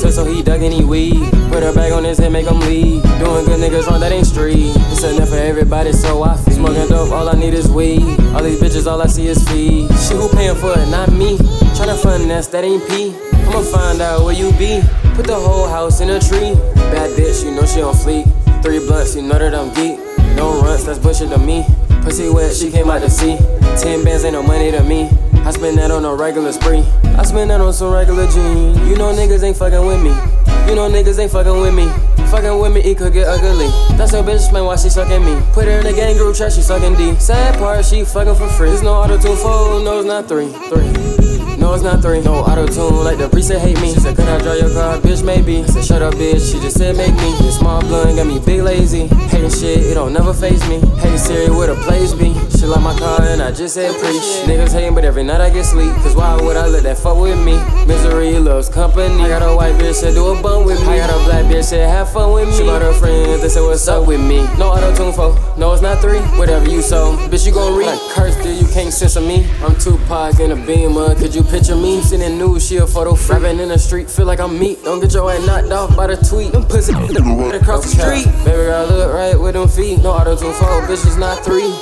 twist, so he duck and he weed. Put her back on his head, make him leave. Doing good niggas wrong, that ain't street. It's enough for everybody, so I feel. Smoking dope, all I need is weed. All these bitches, all I see is fees. She who paying for it, not me. Tryna finesse, that ain't P. I'ma find out where you be. Put the whole house in a tree. Bad bitch, you know she on fleek. Three blunts, you know that I'm geek. No runts, that's bullshit to me. Pussy wet, she came out to see. Ten bands ain't no money to me. I spend that on a regular spree. I spend that on some regular jeans. You know niggas ain't fucking with me. You know niggas ain't fucking with me. Fucking with me, it could get ugly. That's her bitch explain why she sucking me. Put her in the gang group chat, she sucking D. Sad part, she fucking for free. There's no auto tune four, no it's not three. Three. No, it's not three. No auto tune like the preset hate me. She said, Could I draw your car, bitch? Maybe. I said, Shut up, bitch. She just said, Make me. This small blunt got me big lazy. Hating shit, it don't never face me. Hey Siri, where the place be? I just said preach. Niggas hating, but every night I get sleep. Cause why would I let that fuck with me? Misery loves company. I got a white bitch said, Do a bun with me. I got a black bitch said, Have fun with me. She brought her friends, they said, What's up with me? No auto tune for. No, it's not three. Whatever you so. Bitch, you gon' read. Like, cursed you can't censor me. I'm Tupac in a beamer. Could you picture me? Sitting news, she a photo. Rapping in the street, feel like I'm meat. Don't get your ass knocked off by the tweet. Them pussy across the street. Baby girl, look right with them feet. No auto tune four, bitch, it's not three.